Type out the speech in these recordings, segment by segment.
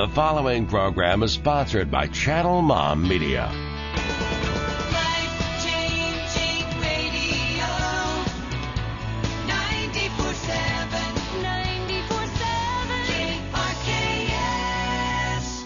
The following program is sponsored by Channel Mom Media. Life-changing radio. 94.7. 94.7. KRKS.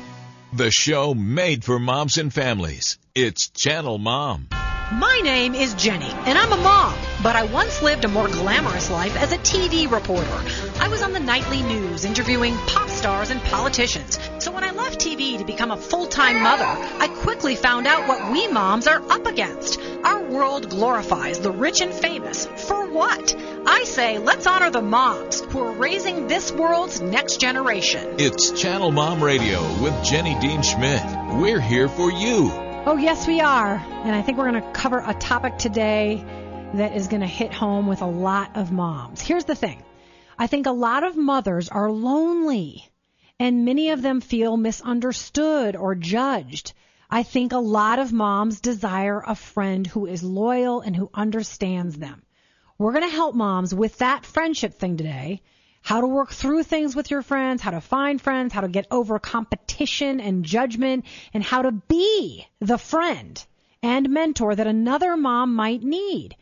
The show made for moms and families. It's Channel Mom. My name is Jenny, and I'm a mom, but I once lived a more glamorous life as a TV reporter. I was on the nightly news interviewing pop stars and politicians. So when I left TV to become a full-time mother, I quickly found out what we moms are up against. Our world glorifies the rich and famous. For what? I say let's honor the moms who are raising this world's next generation. It's Channel Mom Radio with Jenny Dean Schmidt. We're here for you. Oh, yes, we are. And I think we're going to cover a topic today that is going to hit home with a lot of moms. Here's the thing I think a lot of mothers are lonely, and many of them feel misunderstood or judged. I think a lot of moms desire a friend who is loyal and who understands them. We're going to help moms with that friendship thing today. How to work through things with your friends, how to find friends, how to get over competition and judgment, and how to be the friend and mentor that another mom might need.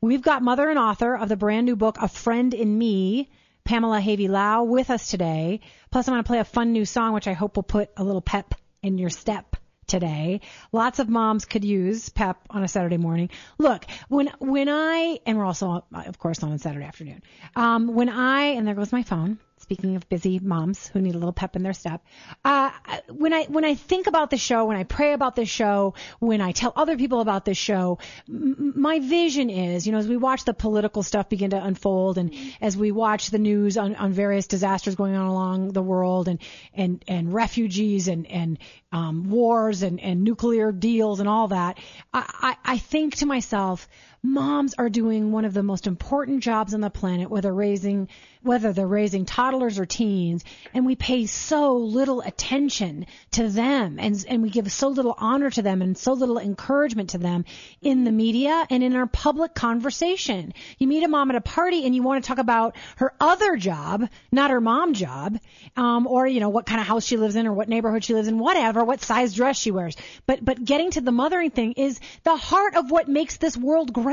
We've got mother and author of the brand new book, A Friend in Me, Pamela Havey Lau, with us today. Plus, I'm going to play a fun new song, which I hope will put a little pep in your step today. Lots of moms could use pep on a Saturday morning. Look, when when I and we're also of course on a Saturday afternoon. Um, when I and there goes my phone. Speaking of busy moms who need a little pep in their step, uh, when I when I think about the show, when I pray about this show, when I tell other people about this show, m- my vision is, you know, as we watch the political stuff begin to unfold, and as we watch the news on, on various disasters going on along the world, and and and refugees and and um, wars and and nuclear deals and all that, I, I I think to myself, moms are doing one of the most important jobs on the planet, whether raising whether they're raising toddlers or teens, and we pay so little attention to them and and we give so little honor to them and so little encouragement to them in the media and in our public conversation. You meet a mom at a party and you want to talk about her other job, not her mom job, um, or you know what kind of house she lives in or what neighborhood she lives in, whatever, what size dress she wears. But but getting to the mothering thing is the heart of what makes this world great.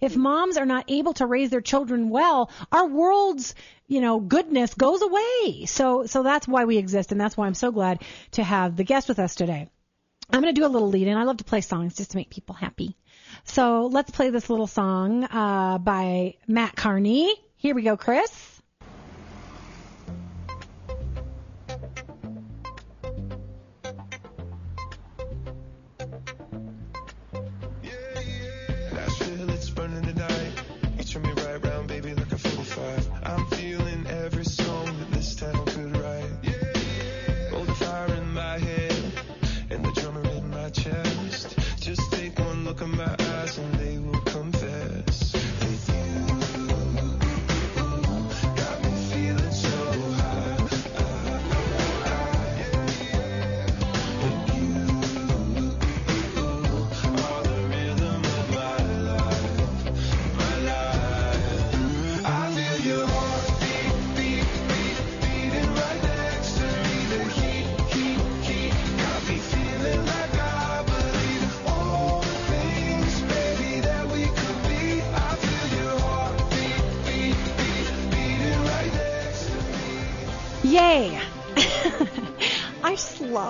If moms are not able to raise their children well, our world's you know goodness goes away. So so that's why we exist, and that's why I'm so glad to have the guest with us today. I'm going to do a little lead in. I love to play songs just to make people happy. So let's play this little song uh, by Matt Carney. Here we go, Chris. Baby, like a 45.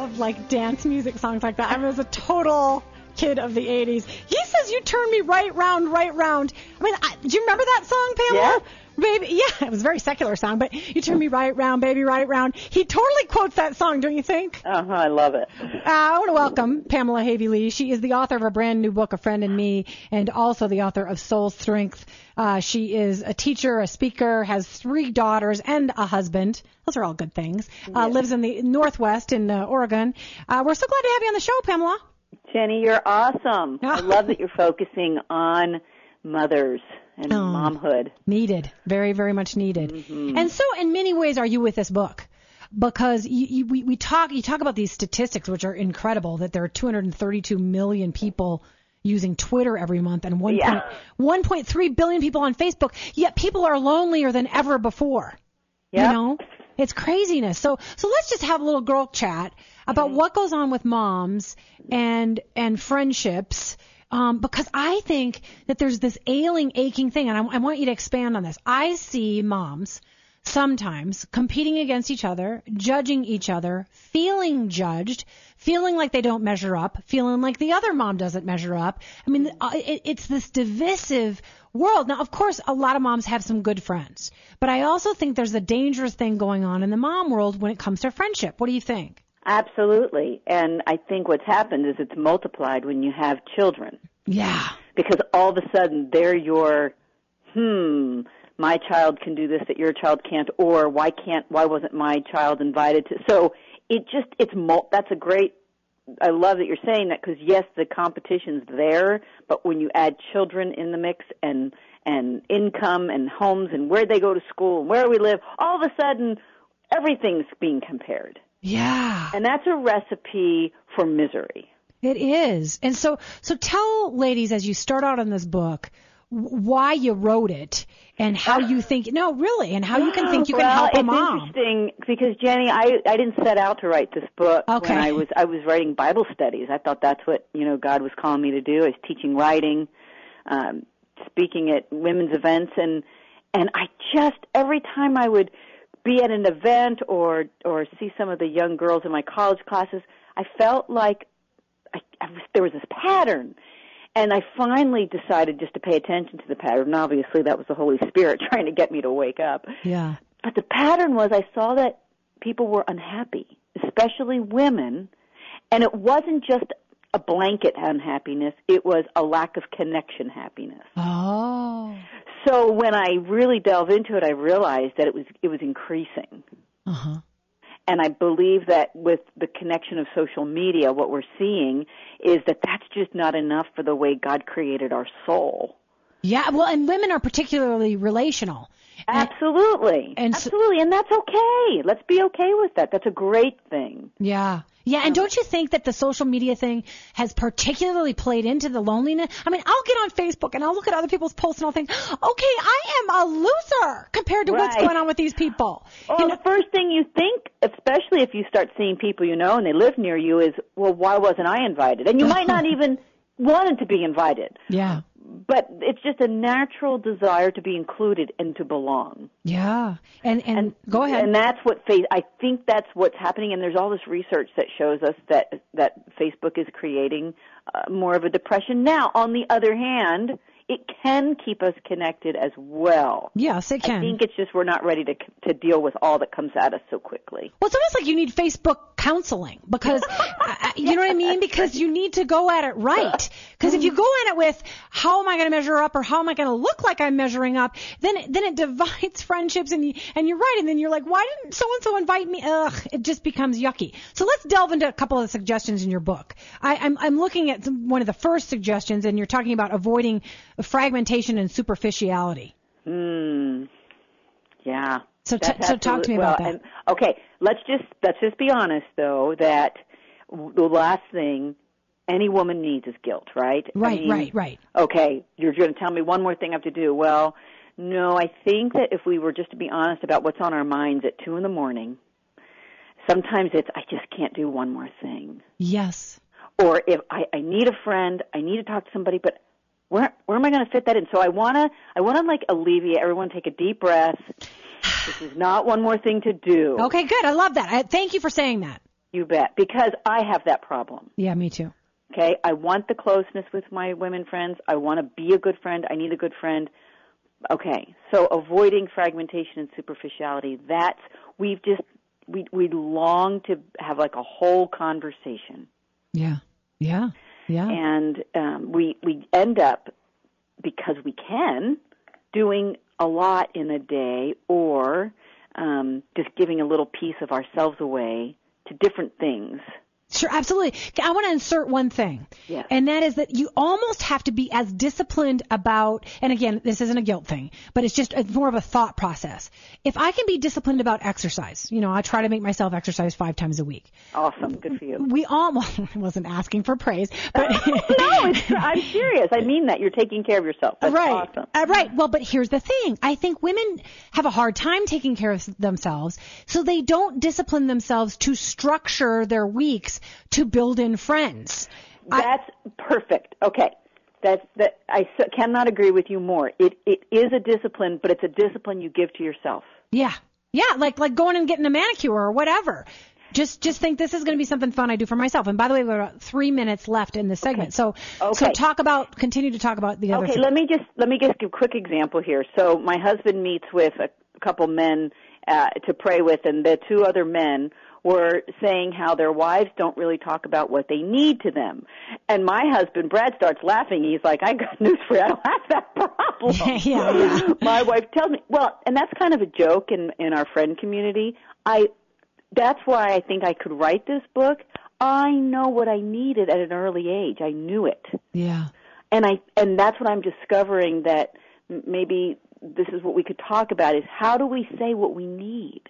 Love like dance music songs like that. I was a total kid of the 80s. He says you turn me right round, right round. I mean, I, do you remember that song, Pamela? Baby, yeah, it was a very secular song, but you turn me right round, baby, right round. He totally quotes that song, don't you think? Uh huh. I love it. Uh, I want to welcome Pamela Havey Lee. She is the author of a brand new book, A Friend in Me, and also the author of Soul Strength. Uh, she is a teacher, a speaker, has three daughters and a husband. Those are all good things. Uh, lives in the Northwest in uh, Oregon. Uh, we're so glad to have you on the show, Pamela. Jenny, you're awesome. I love that you're focusing on mothers and Oh. momhood. Needed, very, very much needed. Mm-hmm. And so, in many ways, are you with this book? Because you, you, we, we talk, you talk about these statistics, which are incredible, that there are 232 million people using Twitter every month and 1. Yeah. point- 1.3 billion people on Facebook. Yet people are lonelier than ever before. Yep. You know, It's craziness. So so let's just have a little girl chat about what goes on with moms and and friendships. Um, because I think that there's this ailing, aching thing, and I, I want you to expand on this. I see moms sometimes competing against each other, judging each other, feeling judged, feeling like they don't measure up, feeling like the other mom doesn't measure up. I mean, uh, it, it's this divisive world. Now, of course, a lot of moms have some good friends, but I also think there's a dangerous thing going on in the mom world when it comes to friendship. What do you think? Absolutely. And I think what's happened is it's multiplied when you have children. Yeah. Because all of a sudden they're your, hmm, my child can do this that your child can't, or why can't, why wasn't my child invited to? So it just, it's, mul- that's a great, I love that you're saying that because yes, the competition's there, but when you add children in the mix and, and income and homes and where they go to school and where we live, all of a sudden everything's being compared. Yeah. And that's a recipe for misery. It is. And so, so tell ladies as you start out in this book why you wrote it and how you think, no, really, and how you can think you can well, help a it's mom. interesting because Jenny, I I didn't set out to write this book Okay. when I was I was writing Bible studies. I thought that's what you know God was calling me to do. I was teaching writing, um, speaking at women's events, and and I just every time I would be at an event or or see some of the young girls in my college classes, I felt like I, I was, there was this pattern. And I finally decided just to pay attention to the pattern. And obviously, that was the Holy Spirit trying to get me to wake up. Yeah. But the pattern was I saw that people were unhappy, especially women, and it wasn't just a blanket unhappiness, it was a lack of connection happiness. Oh. So when I really delve into it, I realized that it was it was increasing. Uh huh. And I believe that with the connection of social media, what we're seeing is that that's just not enough for the way God created our soul. Yeah. Well, and women are particularly relational. Absolutely. and so- Absolutely. And that's okay. Let's be okay with that. That's a great thing. Yeah. Yeah, and don't you think that the social media thing has particularly played into the loneliness? I mean, I'll get on Facebook and I'll look at other people's posts and I'll think, okay, I am a loser compared to what's going on with these people. Well, You know- the first thing you think, especially if you start seeing people you know and they live near you, is, well, why wasn't I invited? And you might not even wanted to be invited, yeah. But it's just a natural desire to be included and to belong. Yeah. And, and, go ahead. And that's what face. I think that's what's happening. And there's all this research that shows us that that Facebook is creating uh, more of a depression. Now, on the other hand, it can keep us connected as well. yes, it can. I think it's just we're not ready to to deal with all that comes at us so quickly. Well, it's almost like you need Facebook counseling because, uh, you know what I mean? Because you need to go at it right. Because if you go at it with how am I going to measure up or how am I going to look like I'm measuring up, then it, then it divides friendships and you, and you're right. And then you're like, why didn't so and so invite me? Ugh, it just becomes yucky. So let's delve into a couple of the suggestions in your book. I, I'm I'm looking at some, one of the first suggestions, and you're talking about avoiding fragmentation and superficiality. Hmm. Yeah. So t- so talk to me absolute- about well, that. And, okay, let's just let's just be honest though that the last thing any woman needs is guilt, right? I Right, mean, right, right. Okay, you're going to tell me one more thing I have to do. Well, no, I think that if we were just to be honest about what's on our minds at two in the morning, sometimes it's I just can't do one more thing. Yes. Or if I, I need a friend, I need to talk to somebody, but where where am I going to fit that in? So I wanna I wanna like alleviate everyone. Take a deep breath. This is not one more thing to do. Okay, good. I love that. I, thank you for saying that. You bet. Because I have that problem. Yeah, me too. Okay, I want the closeness with my women friends. I want to be a good friend. I need a good friend. Okay, so avoiding fragmentation and superficiality. That's we've just we we long to have like a whole conversation, Yeah. Yeah. Yeah. and um, we we end up because we can doing a lot in a day, or um, just giving a little piece of ourselves away to different things. Sure, absolutely. I want to insert one thing. Yes. And that is that you almost have to be as disciplined about, and again, this isn't a guilt thing, but it's just it's more of a thought process. If I can be disciplined about exercise, you know, I try to make myself exercise five times a week. Awesome. Good for you. We all, well, I wasn't asking for praise, but. no, it's, I'm serious. I mean that. You're taking care of yourself. That's right. awesome. Uh, right. Well, but here's the thing. I think women have a hard time taking care of themselves, so they don't discipline themselves to structure their weeks to build in friends. I- That's perfect. Okay. That's that. I s- cannot agree with you more. It it is a discipline, but it's a discipline you give to yourself. Yeah. Yeah, like like going and getting a manicure or whatever. Just just think this is going to be something fun I do for myself. And by the way, we have about three minutes left in this segment. So so Okay. talk about continue to talk about the other. Okay, thing. let me just let me just give a quick example here. So my husband meets with a couple men uh, to pray with, and the two other men were saying how their wives don't really talk about what they need to them. And my husband Brad starts laughing. He's like, "I got news for you. I don't have that problem." Yeah, yeah. my wife tells me. Well, and that's kind of a joke in in our friend community. I that's why I think I could write this book. I know what I needed at an early age. I knew it Yeah. and I and that's what I'm discovering that maybe this is what we could talk about is how do we say what we need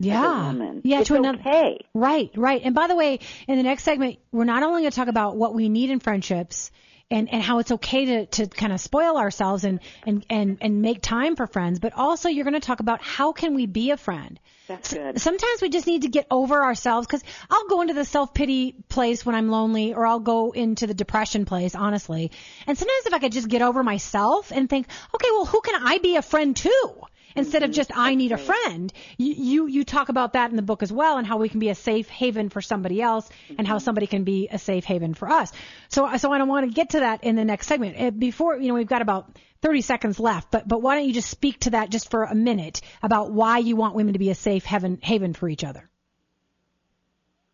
Yeah. as a woman? Yeah, it's to another okay. Right, right. And by the way, in the next segment, we're not only going to talk about what we need in friendships and, and how it's okay to, to kind of spoil ourselves and, and, and, and make time for friends, but also you're going to talk about how can we be a friend. That's good. Sometimes we just need to get over ourselves because I'll go into the self pity place when I'm lonely, or I'll go into the depression place, honestly. And sometimes if I could just get over myself and think, okay, well, who can I be a friend to? Instead of just I need a friend, you, you you talk about that in the book as well, and how we can be a safe haven for somebody else, and how somebody can be a safe haven for us. So so I don't want to get to that in the next segment. Uh, Before you know, we've got about 30 seconds left, but but why don't you just speak to that just for a minute about why you want women to be a safe haven haven for each other?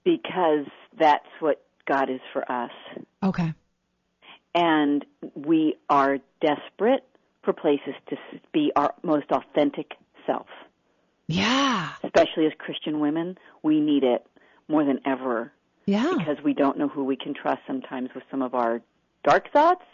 Because that's what God is for us. Okay. And we are desperate for places to s- be our most authentic self. Yeah. Especially as Christian women, we need it more than ever Yeah. because we don't know who we can trust sometimes with some of our dark thoughts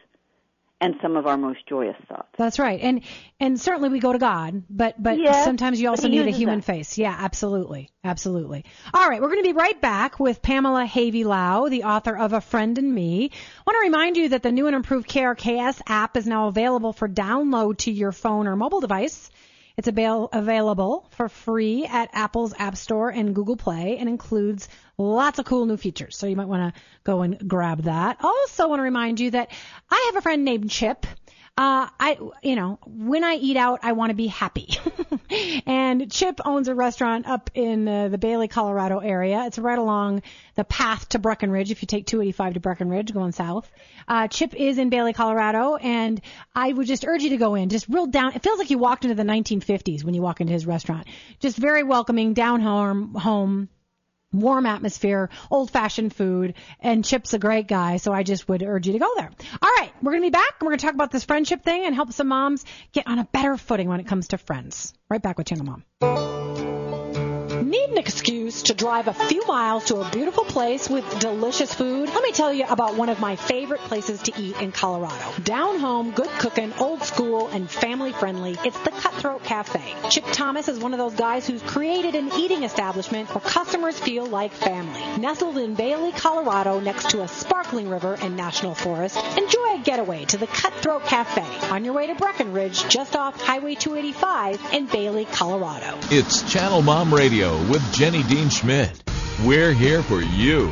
and some of our most joyous thoughts. That's right. And and certainly we go to God, but but Yes, sometimes you also need a human us. face. Yeah, absolutely. Absolutely. All right, we're going to be right back with Pamela Havey Lau, the author of A Friend in Me. I want to remind you that the new and improved KRKS app is now available for download to your phone or mobile device. It's avail- available for free at Apple's App Store and Google Play and includes lots of cool new features. So you might want to go and grab that. Also want to remind you that I have a friend named Chip. Uh, I, you know, when I eat out, I want to be happy. and Chip owns a restaurant up in uh, the Bailey, Colorado area. It's right along the path to Breckenridge. If you take 285 to Breckenridge going south, uh, Chip is in Bailey, Colorado, and I would just urge you to go in. Just real down. It feels like you walked into the 1950s when you walk into his restaurant. Just very welcoming, down home, home warm atmosphere, old fashioned food, and Chip's a great guy, so I just would urge you to go there. All right, we're going to be back we're going to talk about this friendship thing and help some moms get on a better footing when it comes to friends. Right back with Channel Mom. Need an excuse to drive a few miles to a beautiful place with delicious food? Let me tell you about one of my favorite places to eat in Colorado. Down home, good cooking, old school, and family friendly. It's the Cutthroat Cafe. Chip Thomas is one of those guys who's created an eating establishment where customers feel like family. Nestled in Bailey, Colorado, next to a sparkling river and national forest, enjoy a getaway to the Cutthroat Cafe on your way to Breckenridge, just off Highway 285 in Bailey, Colorado. It's Channel Mom Radio with Jenny Dean Schmidt. We're here for you.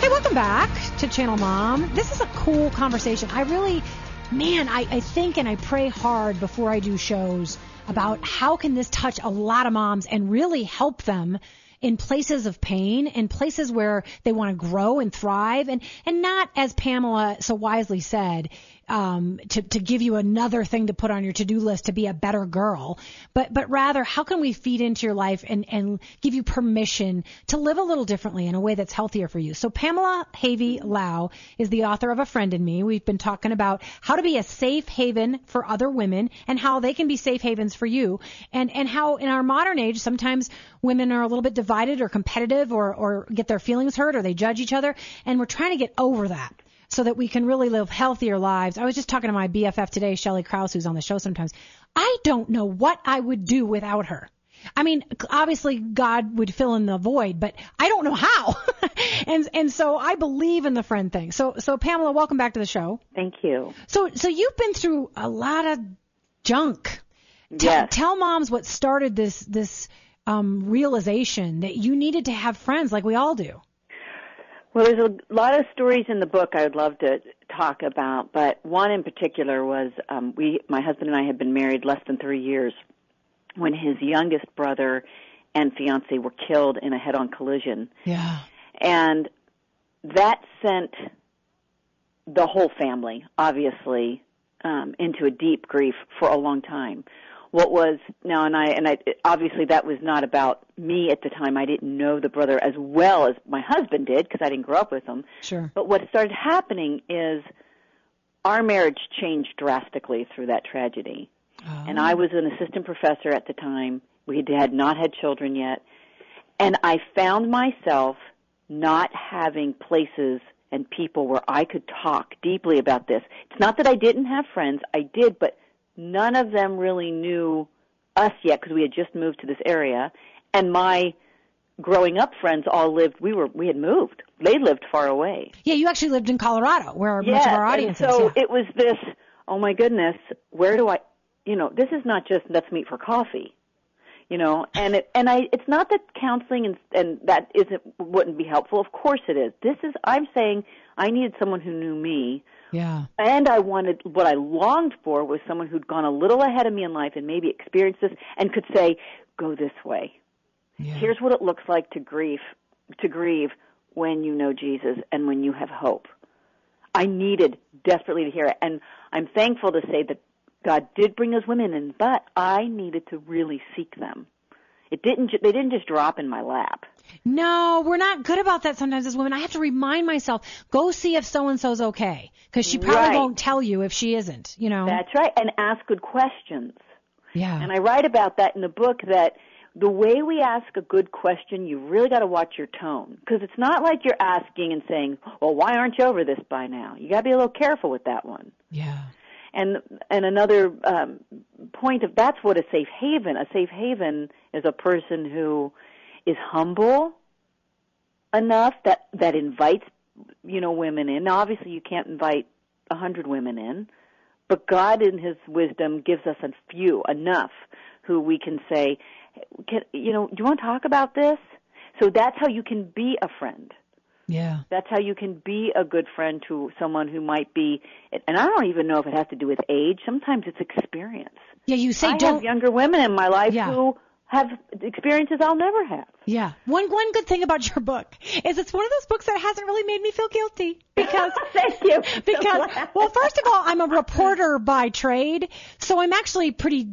Hey, welcome back to Channel Mom. This is a cool conversation. I really, man, I, I think and I pray hard before I do shows about how can this touch a lot of moms and really help them in places of pain and places where they want to grow and thrive and and not as Pamela so wisely said um, to to give you another thing to put on your to do list to be a better girl, but but rather how can we feed into your life and and give you permission to live a little differently in a way that's healthier for you. So Pamela Havey Lau is the author of A Friend in Me. We've been talking about how to be a safe haven for other women and how they can be safe havens for you, and and how in our modern age sometimes women are a little bit divided or competitive or or get their feelings hurt or they judge each other, and we're trying to get over that so that we can really live healthier lives. I was just talking to my BFF today, Shelly Krause, who's on the show sometimes. I don't know what I would do without her. I mean, obviously God would fill in the void, but I don't know how. and and so I believe in the friend thing. So so Pamela, welcome back to the show. Thank you. So so you've been through a lot of junk. Tell, Yes. tell moms what started this this um, realization that you needed to have friends like we all do. Well, there's a lot of stories in the book I would love to talk about, but one in particular was um, we, my husband and I had been married less than three years when his youngest brother and fiance were killed in a head-on collision, Yeah. and that sent the whole family, obviously, um, into a deep grief for a long time. What was now, and I, and I, obviously that was not about me at the time. I didn't know the brother as well as my husband did because I didn't grow up with him. Sure. But what started happening is our marriage changed drastically through that tragedy. Oh. And I was an assistant professor at the time. We had not had children yet. And I found myself not having places and people where I could talk deeply about this. It's not that I didn't have friends, I did, but none of them really knew us yet because we had just moved to this area. And my growing up friends all lived, we were, we had moved. They lived far away. Yeah, you actually lived in Colorado, where much of our audience and so is. Yeah. it was this, oh my goodness, where do I, you know, this is not just let's meet for coffee, you know, and it, and I, it's not that counseling and, and that isn't, wouldn't be helpful. Of course it is. This is, I'm saying I needed someone who knew me yeah. and I wanted, what I longed for was someone who'd gone a little ahead of me in life and maybe experienced this and could say, go this way. Yeah. Here's what it looks like to grieve, to grieve when you know Jesus and when you have hope. I needed desperately to hear it, and I'm thankful to say that God did bring those women in, but I needed to really seek them. It didn't. They didn't just drop in my lap. No, we're not good about that sometimes as women. I have to remind myself, go see if so and so's okay, because she probably Right. won't tell you if she isn't. You know. That's right, and ask good questions. yeah. And I write about that in the book that the way we ask a good question, you really got to watch your tone because it's not like you're asking and saying, "Well, why aren't you over this by now?" You got to be a little careful with that one. yeah. And and another um, point of that's what a safe haven. A safe haven is a person who is humble enough that that invites you know women in. Now, obviously, you can't invite a hundred women in, but God, in His wisdom, gives us a few enough who we can say, can, you know, do you want to talk about this? So that's how you can be a friend. Yeah. That's how you can be a good friend to someone who might be, and I don't even know if it has to do with age. Sometimes it's experience. Yeah. You say I don't. have younger women in my life Yeah. who have experiences I'll never have. Yeah. One one good thing about your book is it's one of those books that hasn't really made me feel guilty because Thank you. because well first of all I'm a reporter by trade so I'm actually pretty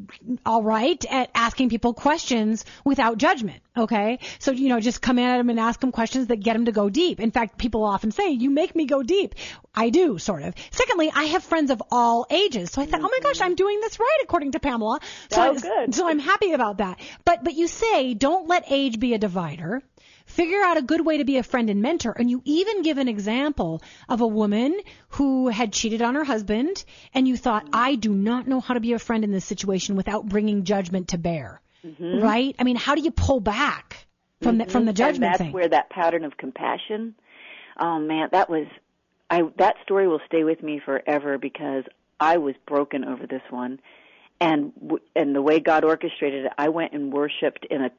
all right at asking people questions without judgment okay so you know just come at them and ask them questions that get them to go deep in fact people often say you make me go deep I do sort of secondly I have friends of all ages so I thought oh my gosh I'm doing this right according to Pamela so Oh, I- good. so I'm happy about that but but you say don't let age be a divider figure out a good way to be a friend and mentor. And you even give an example of a woman who had cheated on her husband, and you thought, I do not know how to be a friend in this situation without bringing judgment to bear. Mm-hmm. Right? I mean, how do you pull back from the, from the mm-hmm. judgment and that's thing? where that pattern of compassion. Oh man, that was I that story will stay with me forever because I was broken over this one. And and the way God orchestrated it, I went and worshiped in a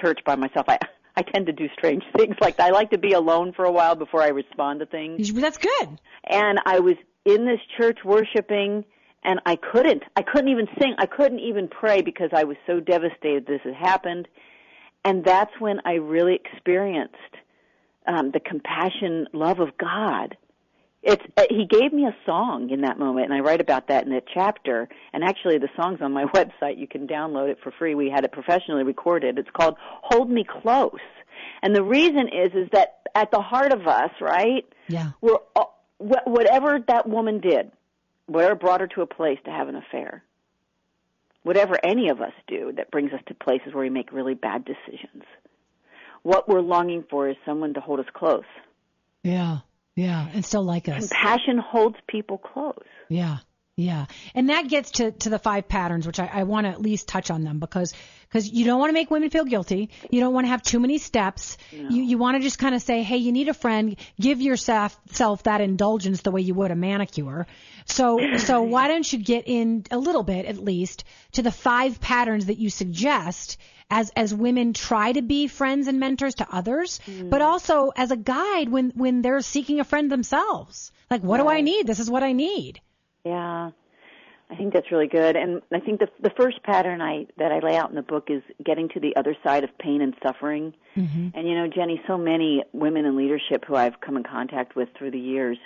church by myself. I I tend to do strange things like that. I like to be alone for a while before I respond to things. That's good. and I was in this church worshiping and I couldn't I couldn't even sing I couldn't even pray because I was so devastated this had happened and that's when I really experienced um, the compassion love of God It's uh, he gave me a song in that moment, and I write about that in the chapter. And actually, the song's on my website. You can download it for free. We had it professionally recorded. It's called "Hold Me Close," and the reason is is that at the heart of us, right? Yeah. We're whatever that woman did, whatever brought her to a place to have an affair, whatever any of us do that brings us to places where we make really bad decisions. What we're longing for is someone to hold us close. Yeah. Yeah. And still like us. Compassion holds people close. Yeah. Yeah. And that gets to, to the five patterns, which I, I want to at least touch on them because, because you don't want to make women feel guilty. You don't want to have too many steps. You, you want to just kind of say, hey, you need a friend. Give yourself self that indulgence the way you would a manicure. So, so why don't you get in a little bit at least to the five patterns that you suggest as, as women try to be friends and mentors to others, hmm. but also as a guide when, when they're seeking a friend themselves. Like, what do I need? This is what I need. Yeah, I think that's really good. And I think the the first pattern I that I lay out in the book is getting to the other side of pain and suffering. Mm-hmm. And you know, Jenny, so many women in leadership who I've come in contact with through the years,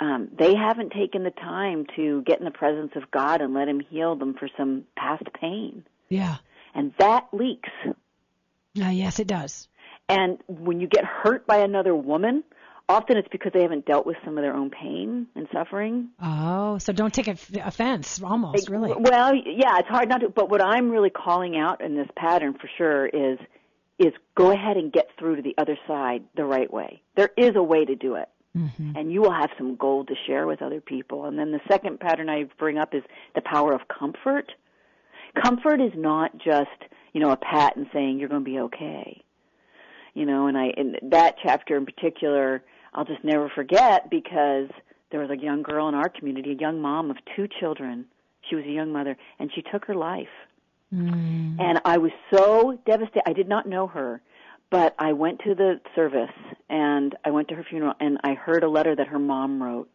um, they haven't taken the time to get in the presence of God and let Him heal them for some past pain, Yeah. and that leaks. Uh, yes, it does. And when you get hurt by another woman, often it's because they haven't dealt with some of their own pain and suffering. Oh, so don't take offense, almost, really. Well, yeah, it's hard not to. But what I'm really calling out in this pattern for sure is is go ahead and get through to the other side the right way. There is a way to do it. Mm-hmm. And you will have some gold to share with other people. And then the second pattern I bring up is the power of comfort. Comfort is not just, you know, a pat and saying you're going to be okay. You know, and I in that chapter in particular, I'll just never forget because there was a young girl in our community, a young mom of two children. She was a young mother and she took her life. Mm. And I was so devastated. I did not know her, but I went to the service and I went to her funeral and I heard a letter that her mom wrote.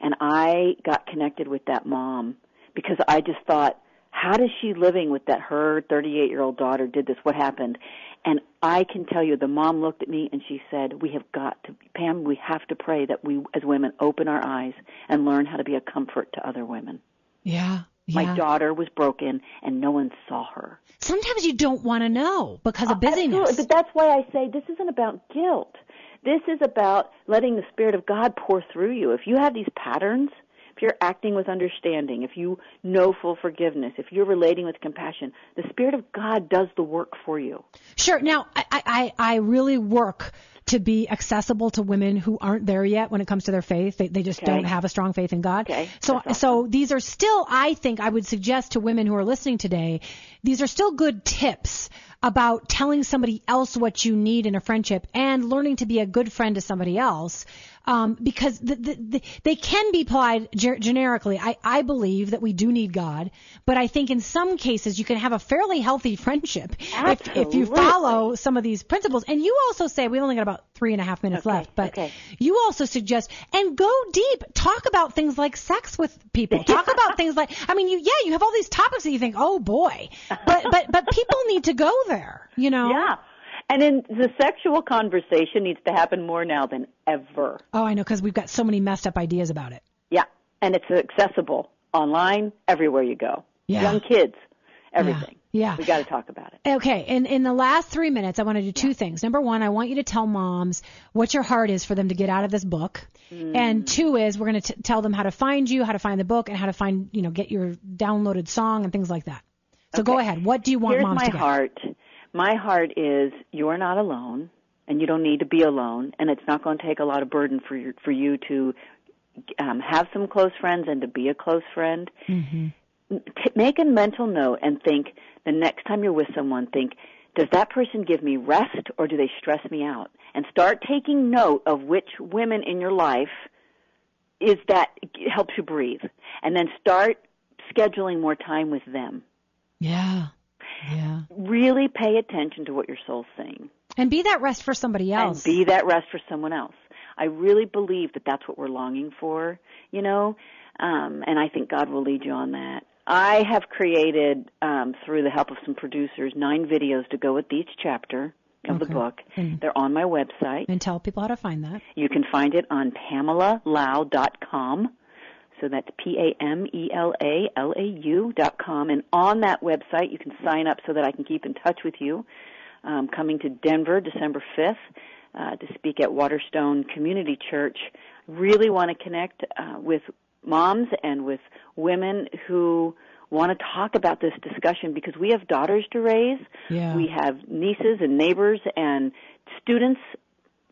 And I got connected with that mom because I just thought, how is she living with that her 38 year old daughter did this? What happened? And I can tell you, the mom looked at me and she said, we have got to, Pam, we have to pray that we as women open our eyes and learn how to be a comfort to other women. Yeah. Yeah. My daughter was broken and no one saw her. Sometimes you don't want to know because of busyness. Absolutely. But that's why I say this isn't about guilt. This is about letting the Spirit of God pour through you. If you have these patterns, if you're acting with understanding, if you know full forgiveness, if you're relating with compassion, the Spirit of God does the work for you. Sure. Now, I, I, I really work to be accessible to women who aren't there yet when it comes to their faith. They, they just Okay. don't have a strong faith in God. Okay. So, That's so these are still, I think I would suggest to women who are listening today, these are still good tips about telling somebody else what you need in a friendship and learning to be a good friend to somebody else. Um, because the, the, the, they can be applied ger- generically. I, I believe that we do need God, but I think in some cases you can have a fairly healthy friendship if, if you follow some of these principles. And you also say, we only got about three and a half minutes Okay, left, but okay. you also suggest, and go deep, talk about things like sex with people, talk about things like, I mean, you, yeah, you have all these topics that you think, oh boy, but, but, but people need to go there, you know? Yeah. And then the sexual conversation needs to happen more now than ever. Oh, I know, because we've got so many messed up ideas about it. Yeah. And it's accessible online everywhere you go. Yeah. Young kids, everything. Yeah. We got to talk about it. Okay, in in the last three minutes, I want to do two things. Number one, I want you to tell moms what your heart is for them to get out of this book, Mm. and two is we're going to tell them how to find you, how to find the book, and how to find you know get your downloaded song and things like that. So go ahead. What do you want Here's moms my to get? heart. My heart is you're not alone, and you don't need to be alone, and it's not going to take a lot of burden for you, for you to um, have some close friends and to be a close friend. Mm-hmm. T- make a mental note and think the next time you're with someone, think, does that person give me rest or do they stress me out? And start taking note of which women in your life is that helps you breathe, and then start scheduling more time with them. Yeah, yeah, Really pay attention to what your soul's saying. and be that rest for somebody else. and be that rest for someone else. I really believe that that's what we're longing for, you know, um, and I think God will lead you on that. I have created, um, through the help of some producers, nine videos to go with each chapter. of the Okay. book. And- They're on my website. And tell people how to find that. You can find it on PamelaLau.com. So that's P A M E L A L A U dot com. And on that website, you can sign up so that I can keep in touch with you. Um, coming to Denver December 5th uh, to speak at Waterstone Community Church. Really want to connect uh, with moms and with women who want to talk about this discussion because we have daughters to raise. Yeah. We have nieces and neighbors and students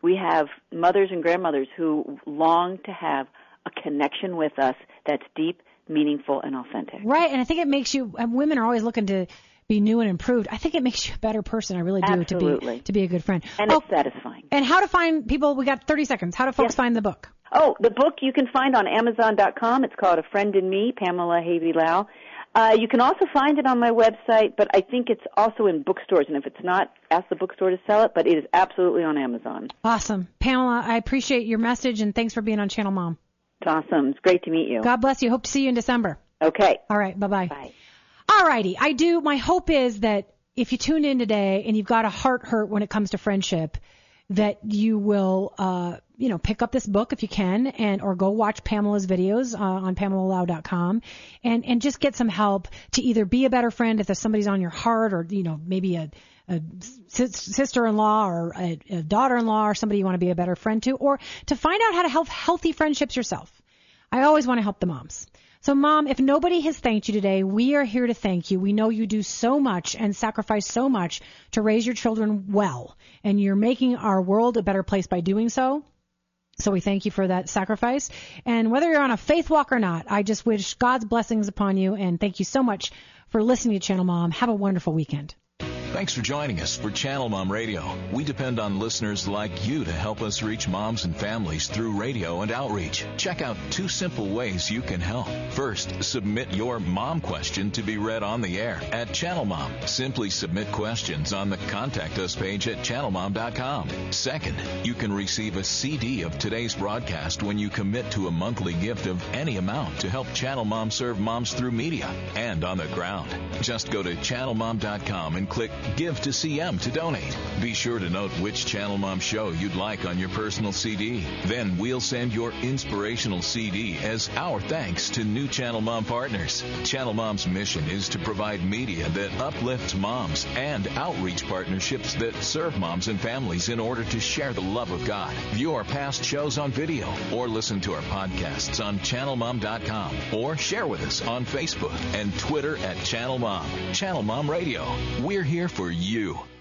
we have mothers and grandmothers who long to have a connection with us that's deep, meaningful, and authentic. Right, and I think it makes you. Women are always looking to be new and improved. I think it makes you a better person. I really do to Absolutely. be to be a good friend. And oh, it's satisfying. and how to find people? We got 30 seconds. How do folks Yes. find the book? Oh, the book you can find on Amazon.com. It's called A Friend in Me, Pamela Havey Lau. Uh, you can also find it on my website, but I think it's also in bookstores. And if it's not, ask the bookstore to sell it. But it is absolutely on Amazon. Awesome, Pamela. I appreciate your message and thanks for being on Channel Mom. It's awesome. It's great to meet you. God bless you. Hope to see you in December. Okay. All right. Bye bye. Bye. All righty. I do. My hope is that if you tuned in today and you've got a heart hurt when it comes to friendship, that you will, uh, you know, pick up this book if you can, and or go watch Pamela's videos uh, on PamelaLau.com, and and just get some help to either be a better friend if there's somebody's on your heart, or you know, maybe a a sister-in-law or a, a daughter-in-law or somebody you want to be a better friend to, or to find out how to have healthy friendships yourself. I always want to help the moms. So, mom, if nobody has thanked you today, we are here to thank you. We know you do so much and sacrifice so much to raise your children well, and you're making our world a better place by doing so. So we thank you for that sacrifice. And whether you're on a faith walk or not, I just wish God's blessings upon you. And thank you so much for listening to Channel Mom. Have a wonderful weekend. Thanks for joining us for Channel Mom Radio. We depend on listeners like you to help us reach moms and families through radio and outreach. Check out two simple ways you can help. First, submit your mom question to be read on the air at Channel Mom. Simply submit questions on the Contact Us page at channelmom.com. Second, you can receive a CD of today's broadcast when you commit to a monthly gift of any amount to help Channel Mom serve moms through media and on the ground. Just go to channelmom.com and click Give to CM to donate. Be sure to note which Channel Mom show you'd like on your personal CD. Then we'll send your inspirational CD as our thanks to new Channel Mom partners. Channel Mom's mission is to provide media that uplifts moms and outreach partnerships that serve moms and families in order to share the love of God. View our past shows on video or listen to our podcasts on channelmom.com or share with us on Facebook and Twitter at Channel Mom. Channel Mom Radio. We're here for you.